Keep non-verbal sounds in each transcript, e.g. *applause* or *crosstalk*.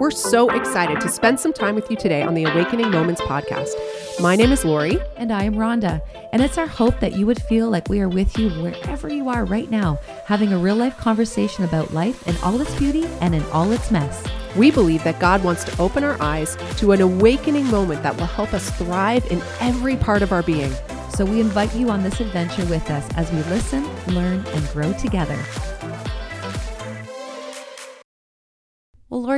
We're so excited to spend some time with you today on the Awakening Moments podcast. My name is Lori. And I am Rhonda. And it's our hope that you would feel like we are with you wherever you are right now, having a real life conversation about life in all its beauty and in all its mess. We believe that God wants to open our eyes to an awakening moment that will help us thrive in every part of our being. So we invite you on this adventure with us as we listen, learn, and grow together.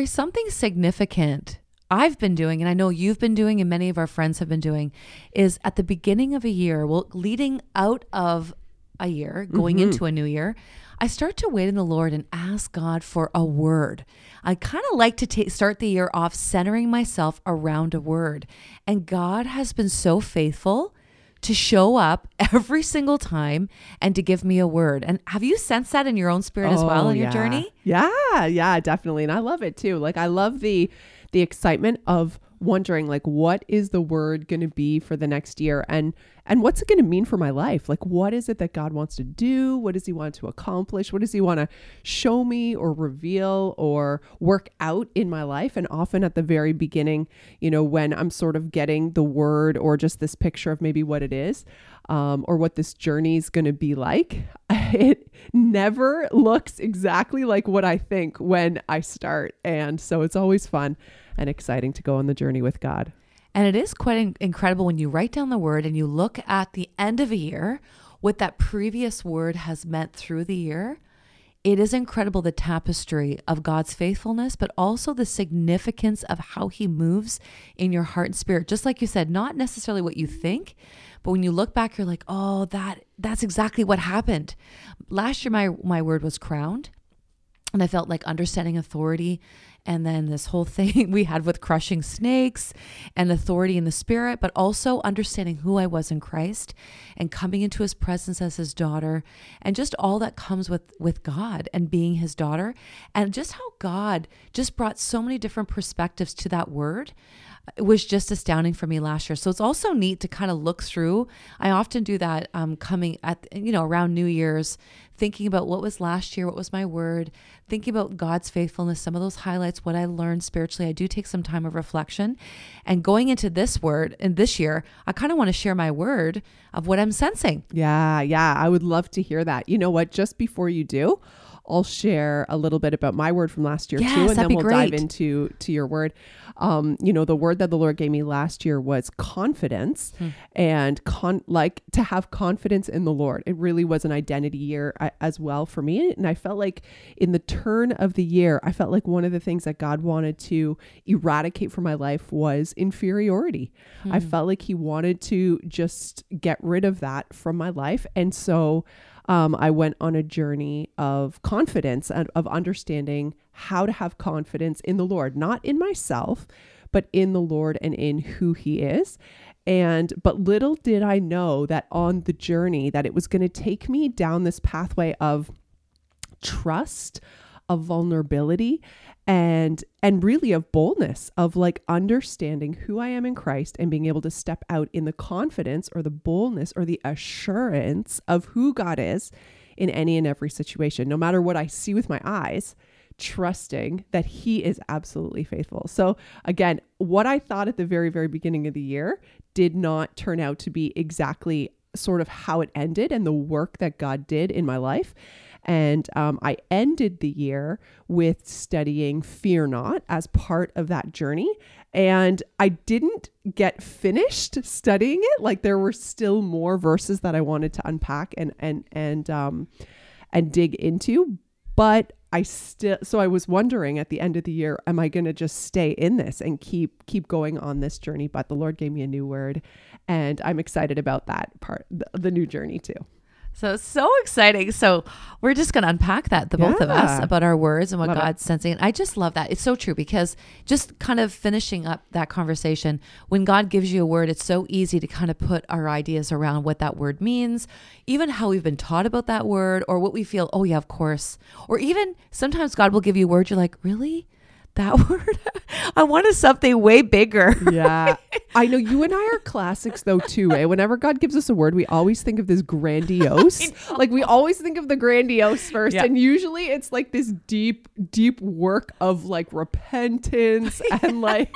Lori, something significant I've been doing, and I know you've been doing, and many of our friends have been doing, is at the beginning of a year, well, leading out of a year, going mm-hmm. into a new year, I start to wait in the Lord and ask God for a word. I kind of like to ta- start the year off centering myself around a word. And God has been so faithful to show up *laughs* every single time and to give me a word. And have you sensed that in your own spirit oh, as well in yeah. your journey? Yeah, yeah, definitely. And I love it too. Like I love the the excitement of wondering like what is the word going to be for the next year and and what's it going to mean for my life like what is it that god wants to do what does he want to accomplish what does he want to show me or reveal or work out in my life and often at the very beginning you know when i'm sort of getting the word or just this picture of maybe what it is um, or what this journey is going to be like *laughs* it never looks exactly like what i think when i start and so it's always fun and exciting to go on the journey with God. And it is quite in- incredible when you write down the word and you look at the end of a year, what that previous word has meant through the year. It is incredible the tapestry of God's faithfulness, but also the significance of how he moves in your heart and spirit. Just like you said, not necessarily what you think, but when you look back, you're like, oh, that that's exactly what happened. Last year my my word was crowned. And I felt like understanding authority and then this whole thing *laughs* we had with crushing snakes and authority in the spirit, but also understanding who I was in Christ and coming into his presence as his daughter. And just all that comes with with God and being his daughter. And just how God just brought so many different perspectives to that word it was just astounding for me last year. So it's also neat to kind of look through. I often do that um, coming at, you know, around New Year's, thinking about what was last year, what was my word, thinking about God's faithfulness, some of those highlights, what I learned spiritually. I do take some time of reflection. And going into this word and this year, I kind of want to share my word of what I'm sensing. Yeah, yeah. I would love to hear that. You know what? Just before you do, I'll share a little bit about my word from last year yes, too, and then we'll great. dive into to your word. Um, you know, the word that the Lord gave me last year was confidence, hmm. and con like to have confidence in the Lord. It really was an identity year uh, as well for me, and I felt like in the turn of the year, I felt like one of the things that God wanted to eradicate from my life was inferiority. Hmm. I felt like He wanted to just get rid of that from my life, and so um, I went on a journey of confidence and of understanding how to have confidence in the Lord, not in myself, but in the Lord and in who He is. And but little did I know that on the journey that it was going to take me down this pathway of trust, of vulnerability, and and really of boldness of like understanding who I am in Christ and being able to step out in the confidence or the boldness or the assurance of who God is in any and every situation no matter what I see with my eyes trusting that he is absolutely faithful. So again, what I thought at the very very beginning of the year did not turn out to be exactly sort of how it ended and the work that God did in my life. And um, I ended the year with studying Fear Not as part of that journey. And I didn't get finished studying it. Like there were still more verses that I wanted to unpack and and and um and dig into. But I still so I was wondering at the end of the year, am I going to just stay in this and keep keep going on this journey? But the Lord gave me a new word, and I'm excited about that part, the, the new journey too. So so exciting. So we're just going to unpack that, the both of us, about our words and what love God's it. sensing. I just love that. It's so true because just kind of finishing up that conversation, when God gives you a word, it's so easy to kind of put our ideas around what that word means, even how we've been taught about that word, or what we feel. Oh yeah, of course. Or even sometimes God will give you a word. You're like, really? That *laughs* word. I wanted something way bigger. Yeah. *laughs* I know you and I are classics though too. Eh? Whenever God gives us a word, we always think of this grandiose. *laughs* Like we always think of the grandiose first. Yeah. And usually it's like this deep, deep work of like repentance and like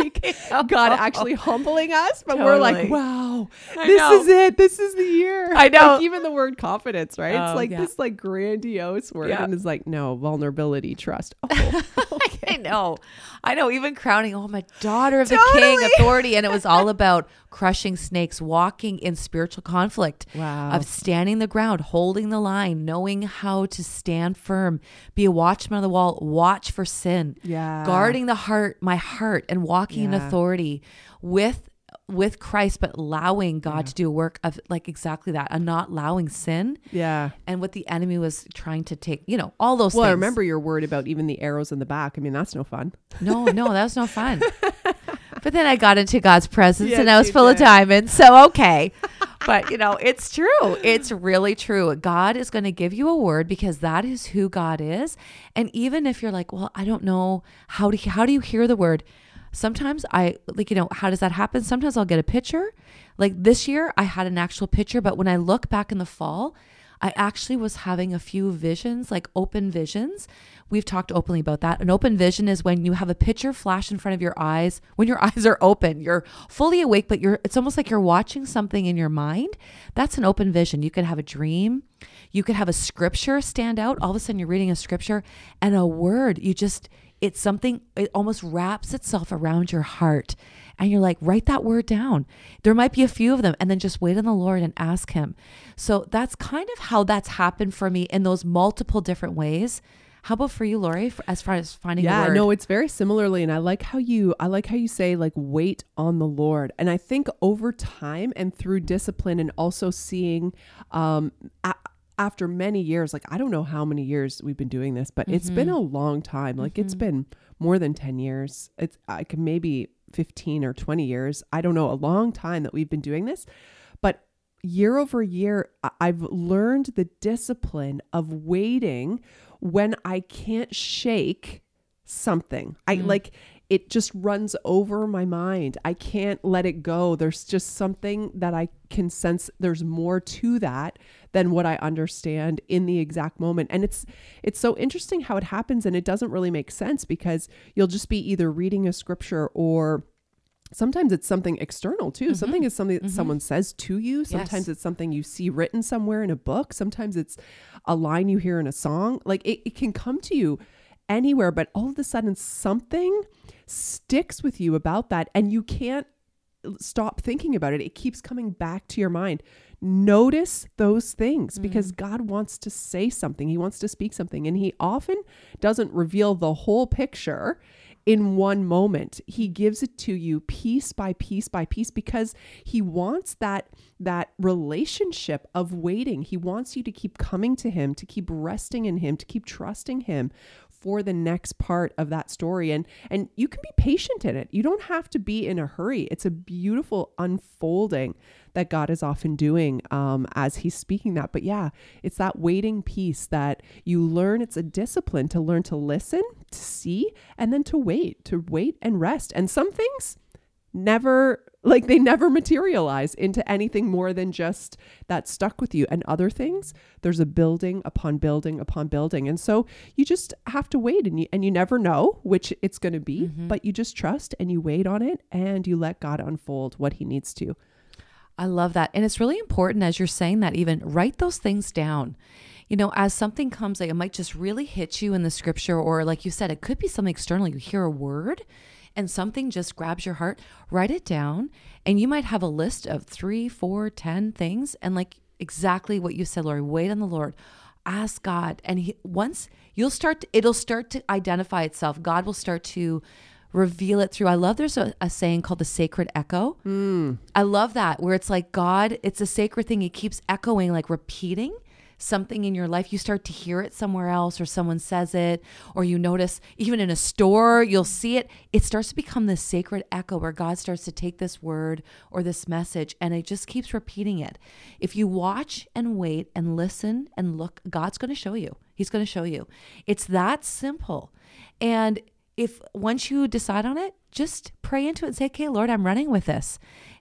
God actually humbling us. But we're like, wow, I this know. is it. This is the year. I know. Like even the word confidence, right? Oh, it's like yeah. this like grandiose word. Yeah. And it's like, no, vulnerability, trust. Oh, *laughs* I know. I know. Even crowning, oh, my daughter of the king, authority. And it was all *laughs* about crushing snakes, walking in spiritual conflict, Wow. of standing the ground, holding the line, knowing how to stand firm, be a watchman on the wall, watch for sin, Yeah. guarding the heart, my heart, and walking in authority with with Christ, but allowing God to do a work of like exactly that, and not allowing sin yeah. and what the enemy was trying to take, you know, all those Well, things. I remember your word about even the arrows in the back. I mean, that's no fun. No, no, that was no *laughs* fun. but then I got into God's presence Yes, and I was full of diamonds. So, okay. but, you know, it's true. It's really true. God is going to give you a word because that is who God is. And even if you're like, well, I don't know how to, how do you hear the word? Sometimes I like, you know, how does that happen? Sometimes I'll get a picture. Like this year, I had an actual picture, but when I look back in the fall, I actually was having a few visions, like open visions. We've talked openly about that. An open vision is when you have a picture flash in front of your eyes, when your *laughs* eyes are open, you're fully awake, but you're it's almost like you're watching something in your mind. That's an open vision. You could have a dream. You could have a scripture stand out. All of a sudden you're reading a scripture and a word. You just it's something it almost wraps itself around your heart. And you're like write that word down. There might be a few of them and then just wait on the lord and ask him. So that's kind of how that's happened for me in those multiple different ways. How about for you lori for, as far as finding Yeah, no, it's very similarly, and I like how you, I like how you say like wait on the Lord, and I think over time and through discipline, and also seeing, um, a- after many years, like I don't know how many years we've been doing this, but it's been mm-hmm. a long time. Like it's mm-hmm. been more than ten years. It's like maybe fifteen or twenty years. I don't know, a long time that we've been doing this, but year over year, I've learned the discipline of waiting when I can't shake something. I mm. like it just runs over my mind. I can't let it go. There's just something that I can sense there's more to that than what I understand in the exact moment. And it's it's so interesting how it happens and it doesn't really make sense because you'll just be either reading a scripture or sometimes it's something external too. Mm-hmm. Something is something that mm-hmm. someone says to you. Sometimes it's something you see written somewhere in a book. Sometimes it's a line you hear in a song. Like it, it can come to you anywhere, but all of a sudden something sticks with you about that and you can't stop thinking about it. It keeps coming back to your mind. Notice those things mm. because God wants to say something. He wants to speak something. And He often doesn't reveal the whole picture in one moment. He gives it to you piece by piece by piece because he wants that that relationship of waiting. He wants you to keep coming to him, to keep resting in him, to keep trusting him for the next part of that story and and you can be patient in it. You don't have to be in a hurry. It's a beautiful unfolding that God is often doing um, as He's speaking that. But yeah, it's that waiting piece that you learn. It's a discipline to learn to listen, to see, and then to wait, to wait and rest. And some things never like they never materialize into anything more than just that stuck with you and other things there's a building upon building upon building and so you just have to wait and you and you never know which it's going to be mm-hmm. but you just trust and you wait on it and you let God unfold what he needs to I love that. And it's really important as you're saying that, even write those things down. You know, as something comes, like it might just really hit you in the scripture, or like you said, it could be something external. You hear a word and something just grabs your heart, write it down. And you might have a list of three, four, ten things. And like exactly what you said, Lori, wait on the Lord. Ask God. And he, once you'll start, to, it'll start to identify itself. God will start to reveal it through. I love there's a, a saying called the sacred echo. Hmm. I love that where it's like God, it's a sacred thing. It keeps echoing, like repeating something in your life. You start to hear it somewhere else, or someone says it, or you notice even in a store, you'll see it. It starts to become this sacred echo where God starts to take this word or this message and it just keeps repeating it. If you watch and wait and listen and look, God's going to show you. He's going to show you. It's that simple. And if once you decide on it, just pray into it and say, okay, Lord, I'm running with this.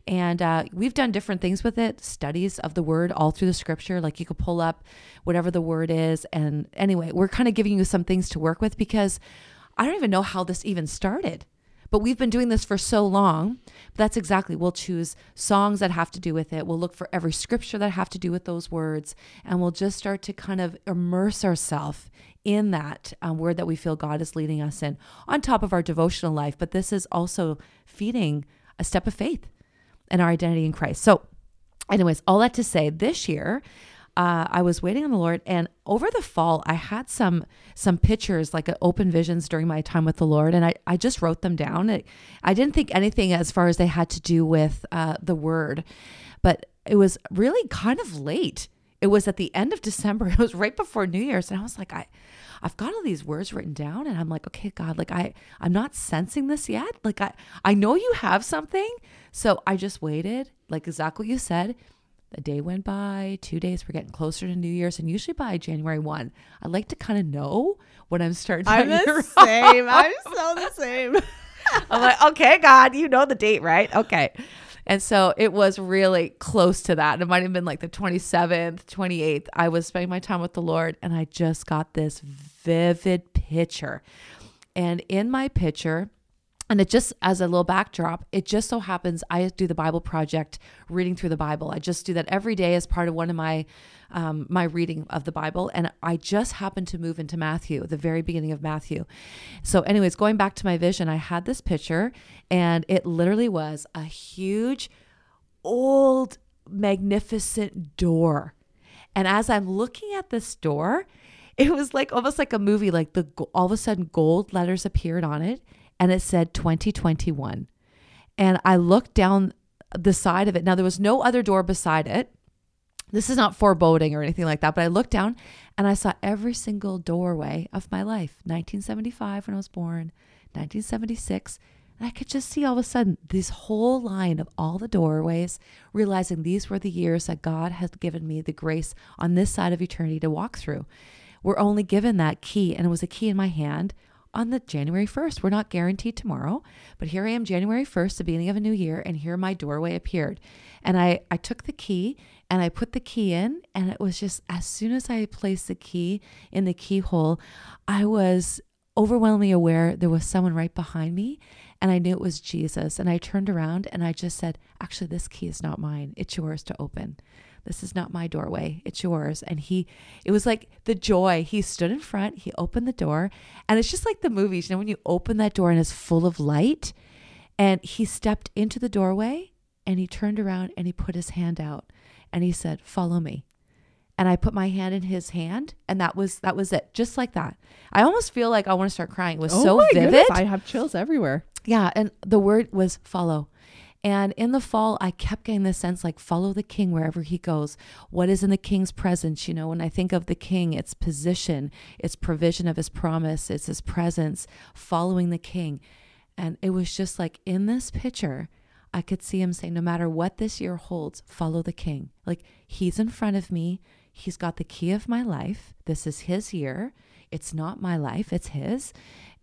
And uh, we've done different things with it, studies of the word all through the scripture. Like you could pull up whatever the word is. And anyway, we're kind of giving you some things to work with because I don't even know how this even started. But we've been doing this for so long. That's exactly. We'll choose songs that have to do with it. We'll look for every scripture that have to do with those words. And we'll just start to kind of immerse ourselves in that um, word that we feel God is leading us in on top of our devotional life. But this is also feeding a step of faith and our identity in Christ. So, anyways, all that to say, this year, uh, I was waiting on the Lord, and over the fall, I had some some pictures, like open visions during my time with the Lord, and I, I just wrote them down. I, I didn't think anything as far as they had to do with uh, the Word, but it was really kind of late. It was at the end of December. *laughs* It was right before New Year's, and I was like, I, I've got all these words written down, and I'm like, okay, God, like I, I'm not sensing this yet. Like I, I know you have something, so I just waited, like exactly what you said a day went by, two days, we're getting closer to New Year's, and usually by January 1, I like to kind of know when I'm starting I'm *laughs* the same. I'm so the same. I'm like, okay, God, you know the date, right? Okay. And so it was really close to that. It might have been like the 27th, 28th. I was spending my time with the Lord, and I just got this vivid picture. And in my picture, and it just as a little backdrop it just so happens i do the bible project reading through the bible. I just do that every day as part of one of my um, my reading of the bible. And i just happened to move into matthew the very beginning of matthew. So anyways going back to my vision i had this picture and it literally was a huge old magnificent door. And as i'm looking at this door it was like almost like a movie like the all of a sudden gold letters appeared on it and it said 2021. And I looked down the side of it. Now, there was no other door beside it. This is not foreboding or anything like that, but I looked down and I saw every single doorway of my life 1975 when I was born, 1976. And I could just see all of a sudden this whole line of all the doorways, realizing these were the years that God had given me the grace on this side of eternity to walk through. We're only given that key, and it was a key in my hand on the January 1st. We're not guaranteed tomorrow, but here I am January 1st, the beginning of a new year, and here my doorway appeared. And I, I took the key and I put the key in, and it was just as soon as I placed the key in the keyhole, I was overwhelmingly aware there was someone right behind me and I knew it was Jesus. And I turned around and I just said, Actually, this key is not mine. It's yours to open. This is not my doorway. It's yours. And he, it was like the joy. He stood in front, he opened the door, and it's just like the movies. You know, when you open that door and it's full of light, and he stepped into the doorway and he turned around and he put his hand out and he said, Follow me. And I put my hand in his hand, and that was that was it, just like that. I almost feel like I want to start crying. It was oh so vivid. Goodness, I have chills everywhere. Yeah, and the word was follow. And in the fall, I kept getting this sense like follow the king wherever he goes. What is in the king's presence? You know, when I think of the king, it's position, it's provision of his promise, it's his presence, following the king. And it was just like in this picture, I could see him saying, no matter what this year holds, follow the king. Like he's in front of me, he's got the key of my life. This is his year. It's not my life, it's his.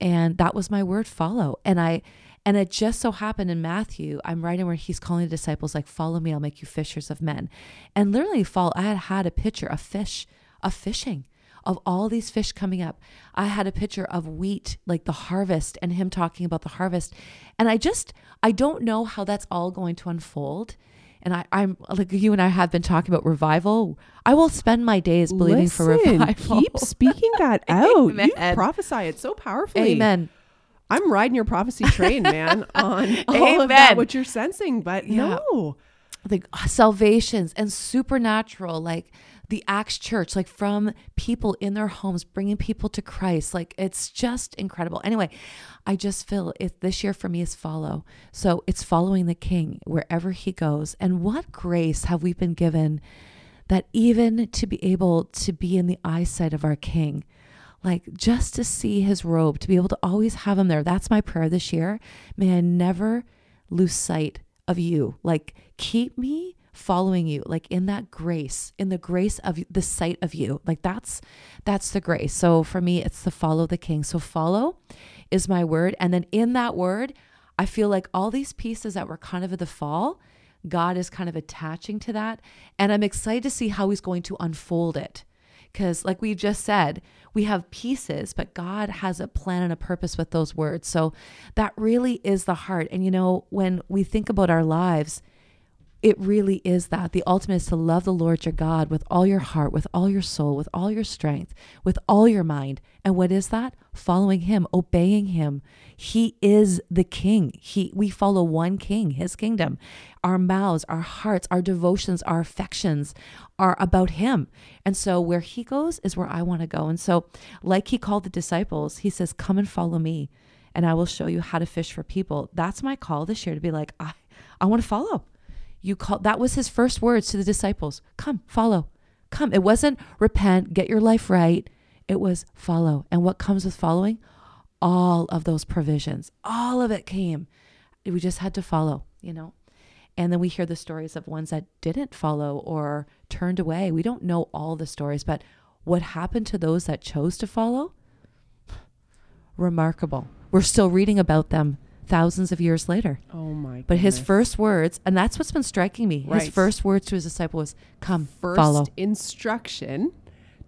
And that was my word follow. And I, and it just so happened in Matthew, I'm writing where he's calling the disciples, like, follow me, I'll make you fishers of men. And literally, fall, I had had a picture of fish, of fishing, of all these fish coming up. I had a picture of wheat, like the harvest, and him talking about the harvest. And I just, I don't know how that's all going to unfold. And I, I'm like you and I have been talking about revival. I will spend my days believing Listen, for revival. Keep speaking that *laughs* out. Amen. You prophesy it so powerfully. Amen. I'm riding your prophecy train, man, *laughs* on all Amen. of that, what you're sensing. But Yeah. no, like uh, salvations and supernatural like the acts church like from people in their homes bringing people to christ like it's just incredible anyway i just feel it this year for me is follow so it's following the king wherever he goes and what grace have we been given that even to be able to be in the eyesight of our king like just to see his robe to be able to always have him there. That's my prayer this year. May i never lose sight of you. Like keep me following you like in that grace in the grace of the sight of you. Like that's that's the grace. So for me it's the follow the king. So follow is my word. And then in that word i feel like all these pieces that were kind of at the fall god is kind of attaching to that. And i'm excited to see how he's going to unfold it because like we just said we have pieces but god has a plan and a purpose with those words. So that really is the heart. And you know when we think about our lives it really is that. The ultimate is to love the Lord your God with all your heart, with all your soul, with all your strength, with all your mind. And what is that? Following him, obeying him. He is the king. He we follow one king, his kingdom. Our mouths, our hearts, our devotions, our affections are about him. And so where he goes is where I want to go. And so like he called the disciples, he says, "Come and follow me." And I will show you how to fish for people. That's my call this year to be like, I, I want to follow. You call that was his first words to the disciples. Come, follow. Come. It wasn't repent, get your life right. It was follow. And what comes with following? All of those provisions. All of it came. We just had to follow, you know. And then we hear the stories of ones that didn't follow or turned away. We don't know all the stories, but what happened to those that chose to follow? Remarkable. We're still reading about them thousands of years later. Oh my! But his first words, and that's what's been striking me. Right. His first words to his disciple was, "Come, first follow." instruction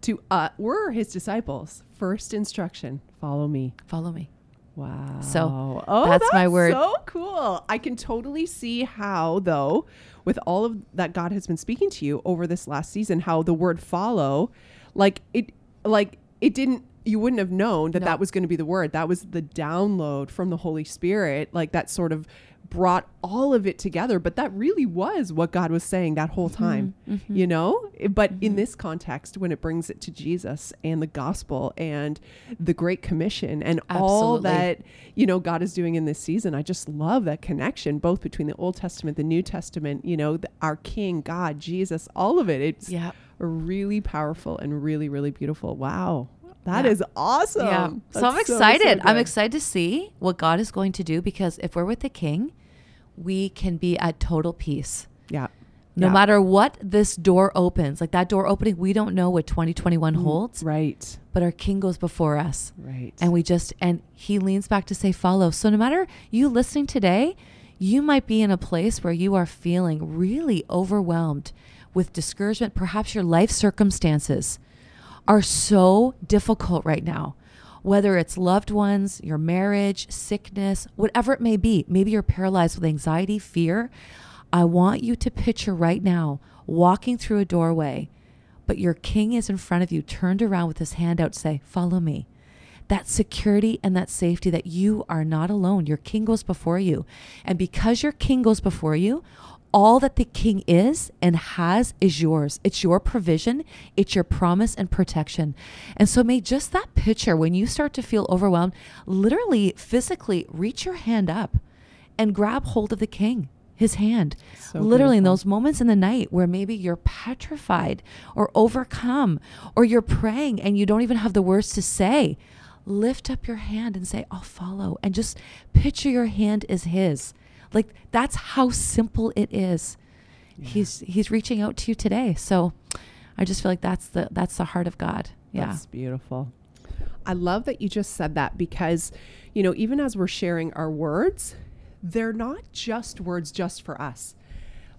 to uh we're his disciples. First instruction, follow me. Follow me. Wow. So, oh, that's my word. So cool. I can totally see how though with all of that God has been speaking to you over this last season how the word follow like it like it didn't you wouldn't have known that No. that was going to be the word. That was the download from the Holy Spirit, like that sort of brought all of it together. But that really was what God was saying that whole time, Mm-hmm. you know? But in this context, when it brings it to Jesus and the gospel and the Great Commission and all that, you know, God is doing in this season, I just love that connection, both between the Old Testament, the New Testament, you know, the, our King, God, Jesus, all of it. It's Yeah. really powerful and really, really beautiful. Wow. That Yeah. is awesome. yeah. So I'm excited. I'm excited to see what God is going to do because if we're with the King, we can be at total peace. Yeah. No Yeah. matter what this door opens, like that door opening, we don't know what 2021 mm, holds, Right. but our King goes before us. Right. And we just, and he leans back to say, follow. So no matter you listening today, you might be in a place where you are feeling really overwhelmed with discouragement. Perhaps your life circumstances are so difficult right now. Whether it's loved ones, your marriage, sickness, whatever it may be, maybe you're paralyzed with anxiety, fear. I want you to picture right now walking through a doorway, but your king is in front of you, turned around with his hand out, say, Follow me that security and that safety that you are not alone. Your king goes before you. And because your king goes before you, all that the king is and has is yours. It's your provision, it's your promise and protection. And so, may just that picture, when you start to feel overwhelmed, literally physically reach your hand up and grab hold of the king. His hand. So Literally, in those moments in the night where maybe you're petrified or overcome, or you're praying and you don't even have the words to say, lift up your hand and say, I'll follow. And just picture your hand is His. Like that's how simple it is. He's He's reaching out to you today. So I just feel like that's the that's the heart of God. Yeah. That's beautiful. I love that you just said that because, you know, even as we're sharing our words, they're not just words just for us.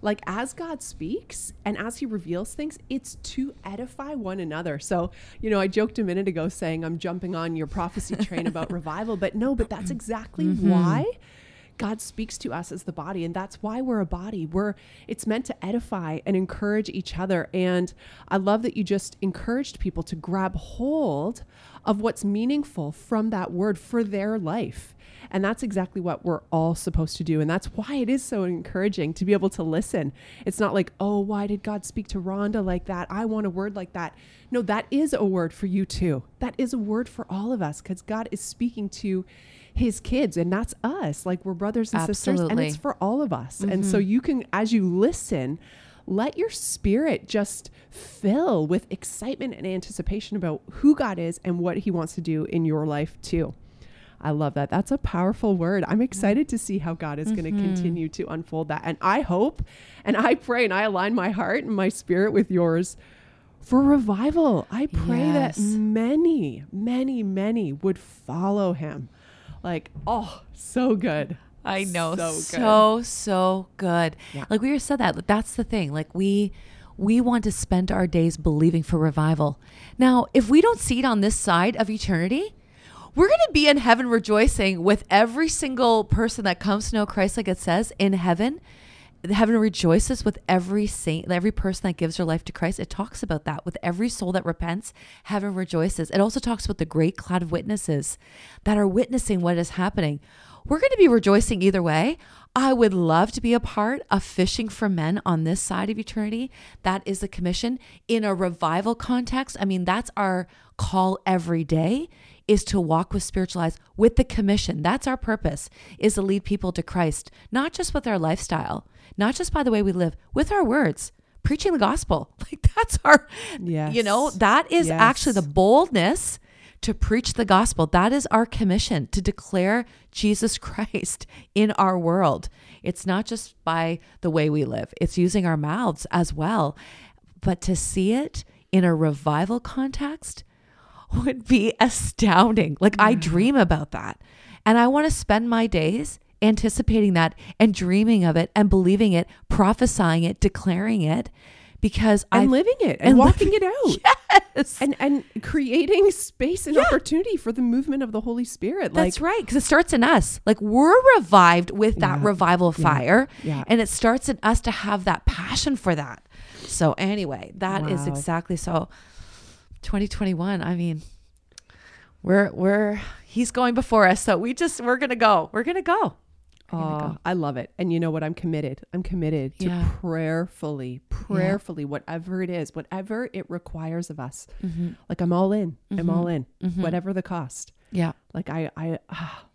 Like as God speaks and as he reveals things, it's to edify one another. So, you know, I joked a minute ago saying I'm jumping on your prophecy train about *laughs* revival, but no, but that's exactly mm-hmm. why God speaks to us as the body and that's why we're a body. We're it's meant to edify and encourage each other and I love that you just encouraged people to grab hold of what's meaningful from that word for their life. And that's exactly what we're all supposed to do. And that's why it is so encouraging to be able to listen. It's not like, oh, why did God speak to Rhonda like that? I want a word like that. No, that is a word for you too. That is a word for all of us because God is speaking to his kids and that's us. Like we're brothers and sisters and it's for all of us. And so mm-hmm. you can, as you listen, let your spirit just fill with excitement and anticipation about who God is and what he wants to do in your life too. I love that. That's a powerful word. I'm excited to see how God is going to mm-hmm. continue to unfold that. And I hope and I pray and I align my heart and my spirit with yours for revival. I pray Yes. that many, many, many would follow him. Like, oh, so good. I know. So So good. so, good. Yeah. Like we were said that that's the thing. Like we we want to spend our days believing for revival. Now, if we don't see it on this side of eternity, we're going to be in heaven rejoicing with every single person that comes to know Christ like it says in heaven. Heaven rejoices with every saint, every person that gives their life to Christ. It talks about that with every soul that repents. Heaven rejoices. It also talks about the great cloud of witnesses that are witnessing what is happening. We're going to be rejoicing either way. I would love to be a part of fishing for men on this side of eternity. That is the commission in a revival context. I mean, that's our call every day is to walk with spiritual eyes with the commission. That's our purpose is to lead people to Christ, not just with our lifestyle, not just by the way we live, with our words, preaching the gospel. *laughs* Like that's our you know, that is Yes. actually the boldness to preach the gospel. That is our commission to declare Jesus *laughs* Christ in our world. It's not just by the way we live, it's using our mouths as well. But to see it in a revival context would be *laughs* astounding. Like, I mm. dream about that. And I want to spend my days anticipating that and dreaming of it and believing it, prophesying it, declaring it because I And living it and, and walking living- it out. Yes. And and creating space and opportunity for the movement of the Holy Spirit. That's like right, because it starts in us. Like we're revived with that Yeah. revival fire, Yeah. and it starts in us to have that passion for that. So anyway, that is Wow. exactly so. 2021. I mean, we're we're he's going before us, so we just we're gonna go. We're gonna go. Oh. I love it. And you know what? I'm committed. I'm committed to Yeah. prayerfully, prayerfully, whatever it is, whatever it requires of us. Mm-hmm. Like I'm all in. I'm all in, Mhm. whatever the cost. Yeah, Like I, I, ah,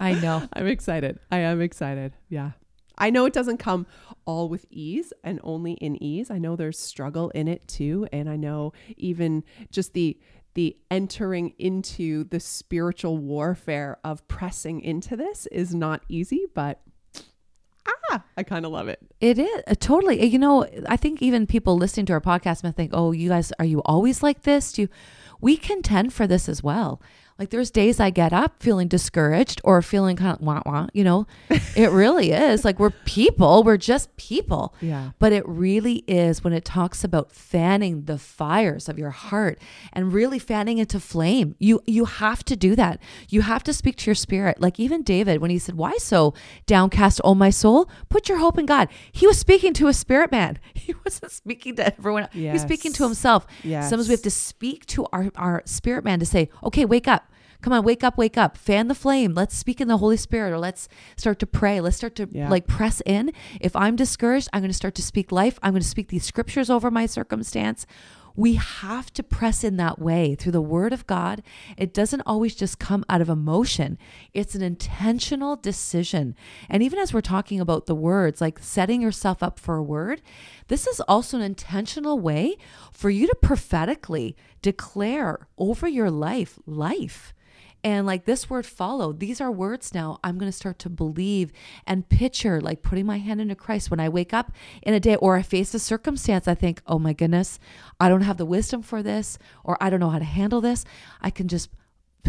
I know. *laughs* I'm excited. I am excited. Yeah. I know it doesn't come all with ease and only in ease. I know there's struggle in it too. And I know even just the, the entering into the spiritual warfare of pressing into this is not easy, but ah, I kind of love it. It is uh, totally. You know, I think even people listening to our podcast might think, "Oh, you guys, are you always like this?" Do you? We contend for this as well. Like there's days I get up feeling discouraged or feeling kind of wah wah. You know, *laughs* it really is. Like we're people. We're just people. Yeah. But it really is when it talks about fanning the fires of your heart and really fanning into flame. You you have to do that. You have to speak to your spirit. Like even David when he said, "Why so downcast, O my soul? Put your hope in God." He was speaking to a spirit man. *laughs* He wasn't speaking to everyone. He was speaking to himself. Yes. Sometimes we have to speak to our our spirit man to say, "Okay, wake up." Come on, wake up, wake up. Fan the flame. Let's speak in the Holy Spirit or let's start to pray. Let's start to Yeah. like press in. If I'm discouraged, I'm going to start to speak life. I'm going to speak these scriptures over my circumstance. We have to press in that way through the word of God. It doesn't always just come out of emotion, it's an intentional decision. And even as we're talking about the words, like setting yourself up for a word, this is also an intentional way for you to prophetically declare over your life life. And like this word follow, these are words now I'm going to start to believe and picture like putting my hand into Christ when I wake up in a day or I face a circumstance. I think, oh my goodness, I don't have the wisdom for this or I don't know how to handle this. I can just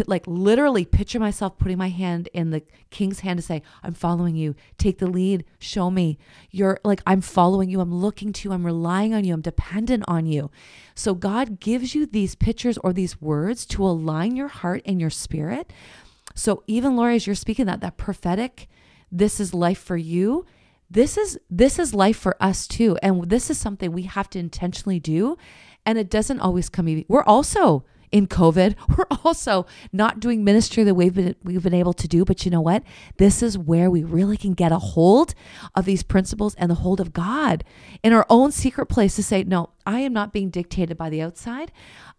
like literally picture myself putting my hand in the king's hand to say, I'm following you. Take the lead. Show me. You're like, I'm following you. I'm looking to you. I'm relying on you. I'm dependent on you. So God gives you these pictures or these words to align your heart and your spirit. So even Laura, as you're speaking that, that prophetic, this is life for you. This is this is life for us too. And this is something we have to intentionally do. And it doesn't always come easy. We're also in COVID. *laughs* We're also not doing ministry that we've been we've been able to do. But you know what? This is where we really can get a hold of these principles and the hold of God in our own secret place to say, no, I am not being dictated by the outside.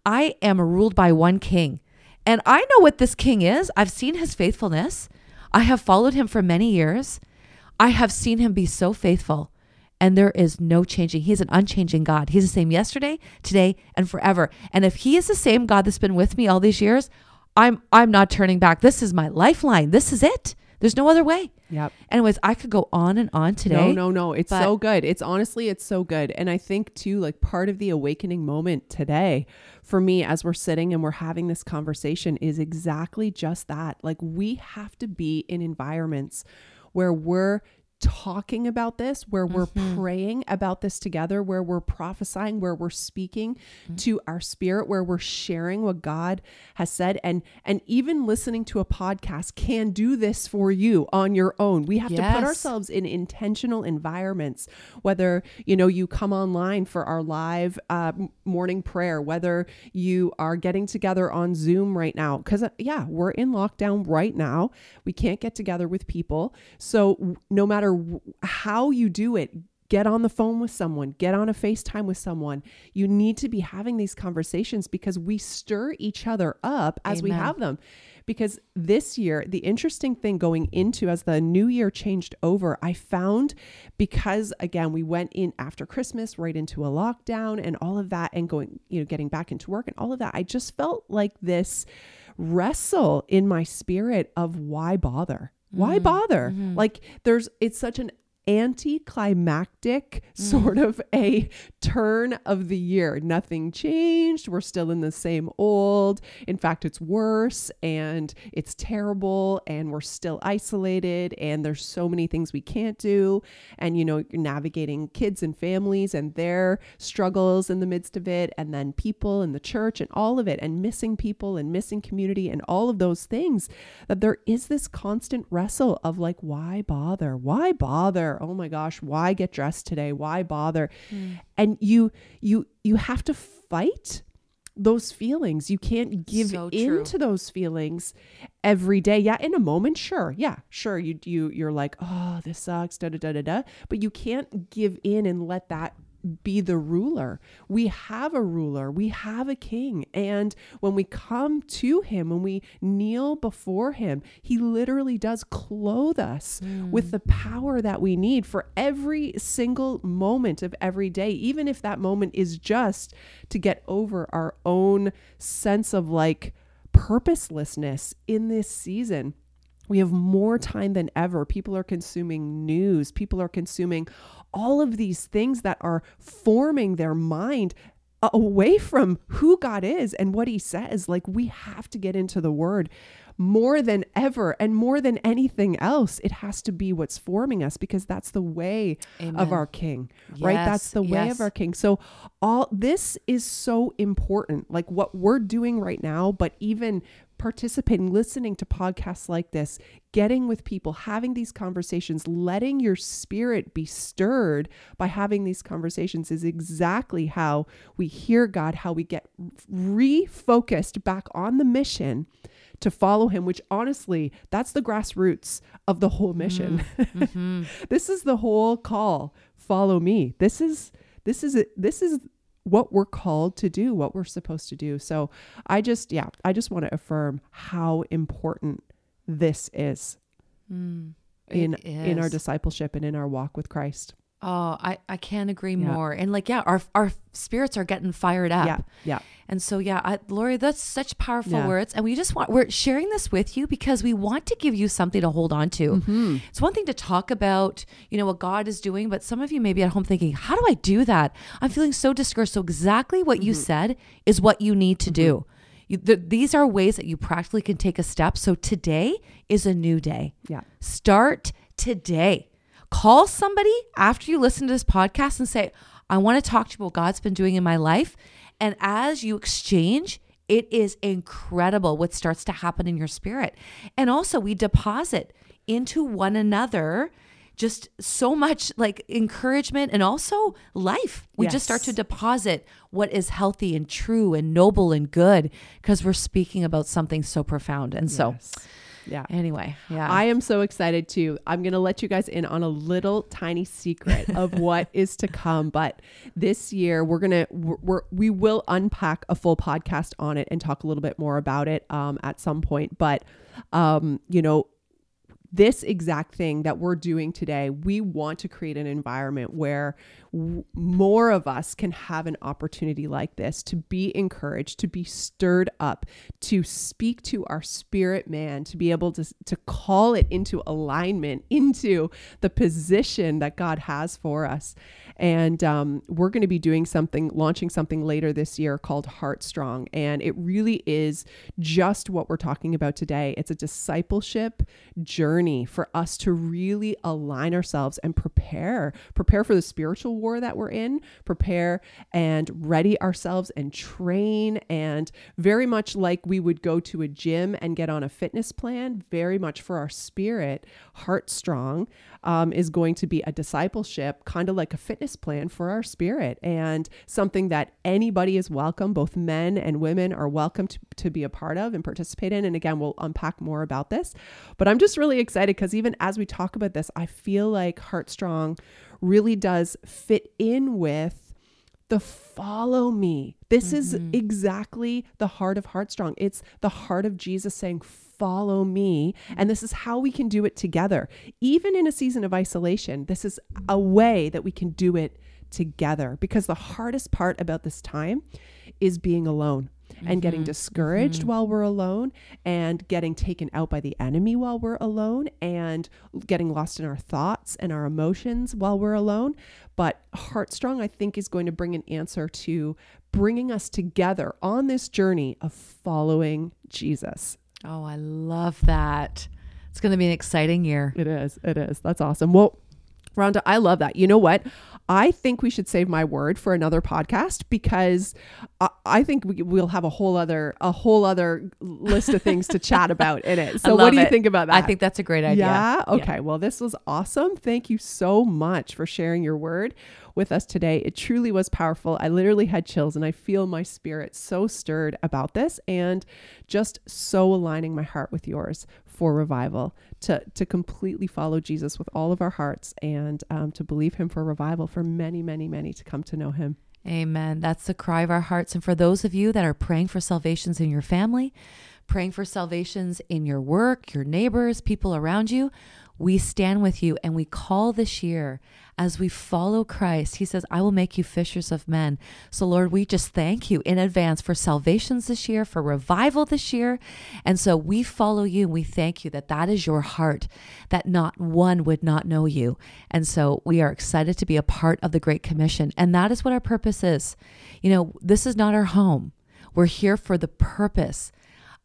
I am ruled by one king. And I know what this king is. I've seen his faithfulness. I have followed him for many years. I have seen him be so faithful and there is no changing. He's an unchanging God. He's the same yesterday, today, and forever. And if he is the same God that's been with me all these years, I'm I'm not turning back. This is my lifeline. This is it. There's no other way. Yep. Anyways, I could go on and on today. No, no, no. It's so good. It's honestly, it's so good. And I think too, like part of the awakening moment today for me as we're sitting and we're having this conversation is exactly just that. Like we have to be in environments where we're talking about this, where we're mm-hmm. praying about this together, where we're prophesying, where we're speaking mm-hmm. to our spirit, where we're sharing what God has said. And and even listening to a podcast can do this for you on your own. We have to put ourselves in intentional environments, whether you know you come online for our live uh, morning prayer, whether you are getting together on Zoom right now, because uh, yeah, we're in lockdown right now. We can't get together with people, so no matter w- how you do it. Get on the phone with someone, get on a FaceTime with someone. You need to be having these conversations because we stir each other up as we have them because this year the interesting thing going into as the new year changed over i found because again we went in after christmas right into a lockdown and all of that and going you know getting back into work and all of that i just felt like this wrestle in my spirit of why bother why mm-hmm. bother? Mm-hmm. Like there's it's such an anticlimactic mm. sort of a turn of the year. Nothing changed. We're still in the same old. In fact, it's worse and it's terrible and we're still isolated and there's so many things we can't do. And you know, you're navigating kids and families and their struggles in the midst of it and then people in the church and all of it and missing people and missing community and all of those things that there is this constant wrestle of like why bother? Why bother? Oh my gosh, why get dressed today? Why bother? Mm. And you you you have to fight those feelings. You can't give So true. into those feelings every day. Yeah, in a moment, sure. Yeah, sure. You you you're like, oh, this sucks, da da da da da. But you can't give in and let that be the ruler. We have a ruler, we have a king. And when we come to him, when we kneel before him, he literally does clothe us hmm. with the power that we need for every single moment of every day, even if that moment is just to get over our own sense of like purposelessness in this season. We have more time than ever. People are consuming news. People are consuming all of these things that are forming their mind away from who God is and what he says. Like we have to get into the word more than ever and more than anything else. It has to be what's forming us because that's the way of our king, right? That's the way yes. of our king. So all this is so important. Like what we're doing right now, but even participating, listening to podcasts like this, getting with people, having these conversations, letting your spirit be stirred by having these conversations is exactly how we hear God, how we get refocused back on the mission to follow him, which honestly, that's the grassroots of the whole mission. Mm, mm-hmm. *laughs* this is the whole call. Follow me. This is this is it. This is what we're called to do, what we're supposed to do. So I just, yeah, I just want to affirm how important this is mm, in It in our discipleship and in our walk with Christ. Oh, I, I can't agree Yeah. more. And like, yeah, our our spirits are getting fired up. Yeah, yeah. And so, yeah, I, Lori, that's such powerful Yeah. words. And we just want, we're sharing this with you because we want to give you something to hold on to. Mm-hmm. It's one thing to talk about, you know, what God is doing, but some of you may be at home thinking, how do I do that? I'm feeling so discouraged. So, exactly what Mm-hmm. you said is what you need to do. You, th- these are ways that you practically can take a step. So, today is a new day. Yeah. Start today. Call somebody after you listen to this podcast and say, I want to talk to you about what God's been doing in my life. And as you exchange, it is incredible what starts to happen in your spirit. And also, we deposit into one another just so much like encouragement and also life. We just start to deposit what is healthy and true and noble and good because we're speaking about something so profound. And so, Yes. Yeah. anyway, yeah. I am so excited too. I'm going to let you guys in on a little tiny secret of *laughs* what is to come. But this year, we're going to, we're, we're, we will unpack a full podcast on it and talk a little bit more about it um, at some point. But, um, you know, this exact thing that we're doing today, we want to create an environment where w- more of us can have an opportunity like this to be encouraged, to be stirred up, to speak to our spirit man, to be able to, to call it into alignment, into the position that God has for us. And um, we're going to be doing something, launching something later this year called Heart Strong. And it really is just what we're talking about today. It's a discipleship journey for us to really align ourselves and prepare, prepare for the spiritual war that we're in, prepare and ready ourselves and train. And very much like we would go to a gym and get on a fitness plan, very much for our spirit, Heart Strong um, is going to be a discipleship, kind of like a fitness plan for our spirit, and something that anybody is welcome, both men and women are welcome to, to be a part of and participate in. And again, we'll unpack more about this. But I'm just really excited because even as we talk about this, I feel like Heartstrong really does fit in with the follow me. This mm-hmm. is exactly the heart of Heartstrong. It's the heart of Jesus saying, follow me. And this is how we can do it together. Even in a season of isolation, this is a way that we can do it together because the hardest part about this time is being alone and getting mm-hmm. discouraged mm-hmm. while we're alone and getting taken out by the enemy while we're alone and getting lost in our thoughts and our emotions while we're alone. But Heartstrong, I think, is going to bring an answer to bringing us together on this journey of following Jesus. Oh, I love that. It's going to be an exciting year. It is. It is. That's awesome. Well, Rhonda, I love that. You know what? I think we should save my word for another podcast because I, think we, will have a whole other a whole other list of things to *laughs* chat about in it. So what do you it. think about that? I think that's a great idea. Yeah. Okay. Yeah. Well, this was awesome. Thank you so much for sharing your word with us today. It truly was powerful. I literally had chills and I feel my spirit so stirred about this and just so aligning my heart with yours for revival to to completely follow Jesus with all of our hearts and um, to believe Him for revival for many, many, many to come to know Him. Amen. That's the cry of our hearts. And for those of you that are praying for salvations in your family, praying for salvations in your work, your neighbors, people around you, we stand with you and we call this year as we follow Christ. He says, I will make you fishers of men. So, Lord, we just thank you in advance for salvations this year, for revival this year. And so we follow you and we thank you that that is your heart, that not one would not know you. And so we are excited to be a part of the Great Commission. And that is what our purpose is. You know, this is not our home. We're here for the purpose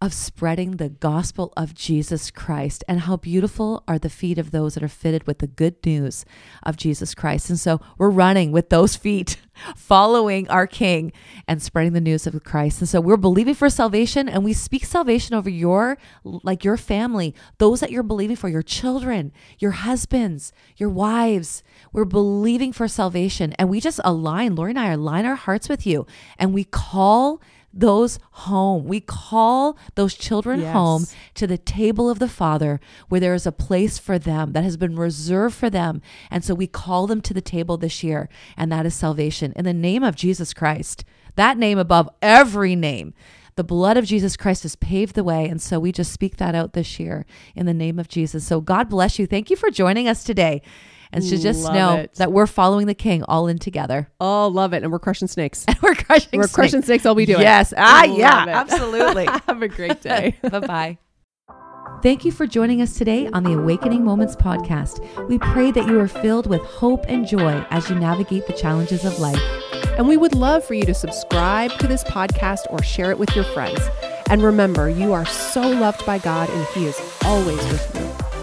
of spreading the gospel of Jesus Christ. And how beautiful are the feet of those that are fitted with the good news of Jesus Christ. And so we're running with those feet, *laughs* following our King and spreading the news of Christ. And so we're believing for salvation and we speak salvation over your, like your family, those that you're believing for, your children, your husbands, your wives. We're believing for salvation and we just align, Lori and I align our hearts with you and we call those home. We call those children yes. home to the table of the Father where there is a place for them that has been reserved for them. And so we call them to the table this year, and that is salvation in the name of Jesus Christ, that name above every name. The blood of Jesus Christ has paved the way. And so we just speak that out this year in the name of Jesus. So God bless you. Thank you for joining us today and to just love know it. that we're following the King all in together. Oh, love it! And we're crushing snakes. and *laughs* we're crushing. We're snakes. crushing snakes. All we do. Yes. Ah, yeah. *laughs* Absolutely. Have a great day. *laughs* bye bye. Thank you for joining us today on the Awakening Moments podcast. We pray that you are filled with hope and joy as you navigate the challenges of life. And we would love for you to subscribe to this podcast or share it with your friends. And remember, you are so loved by God and He is always with you.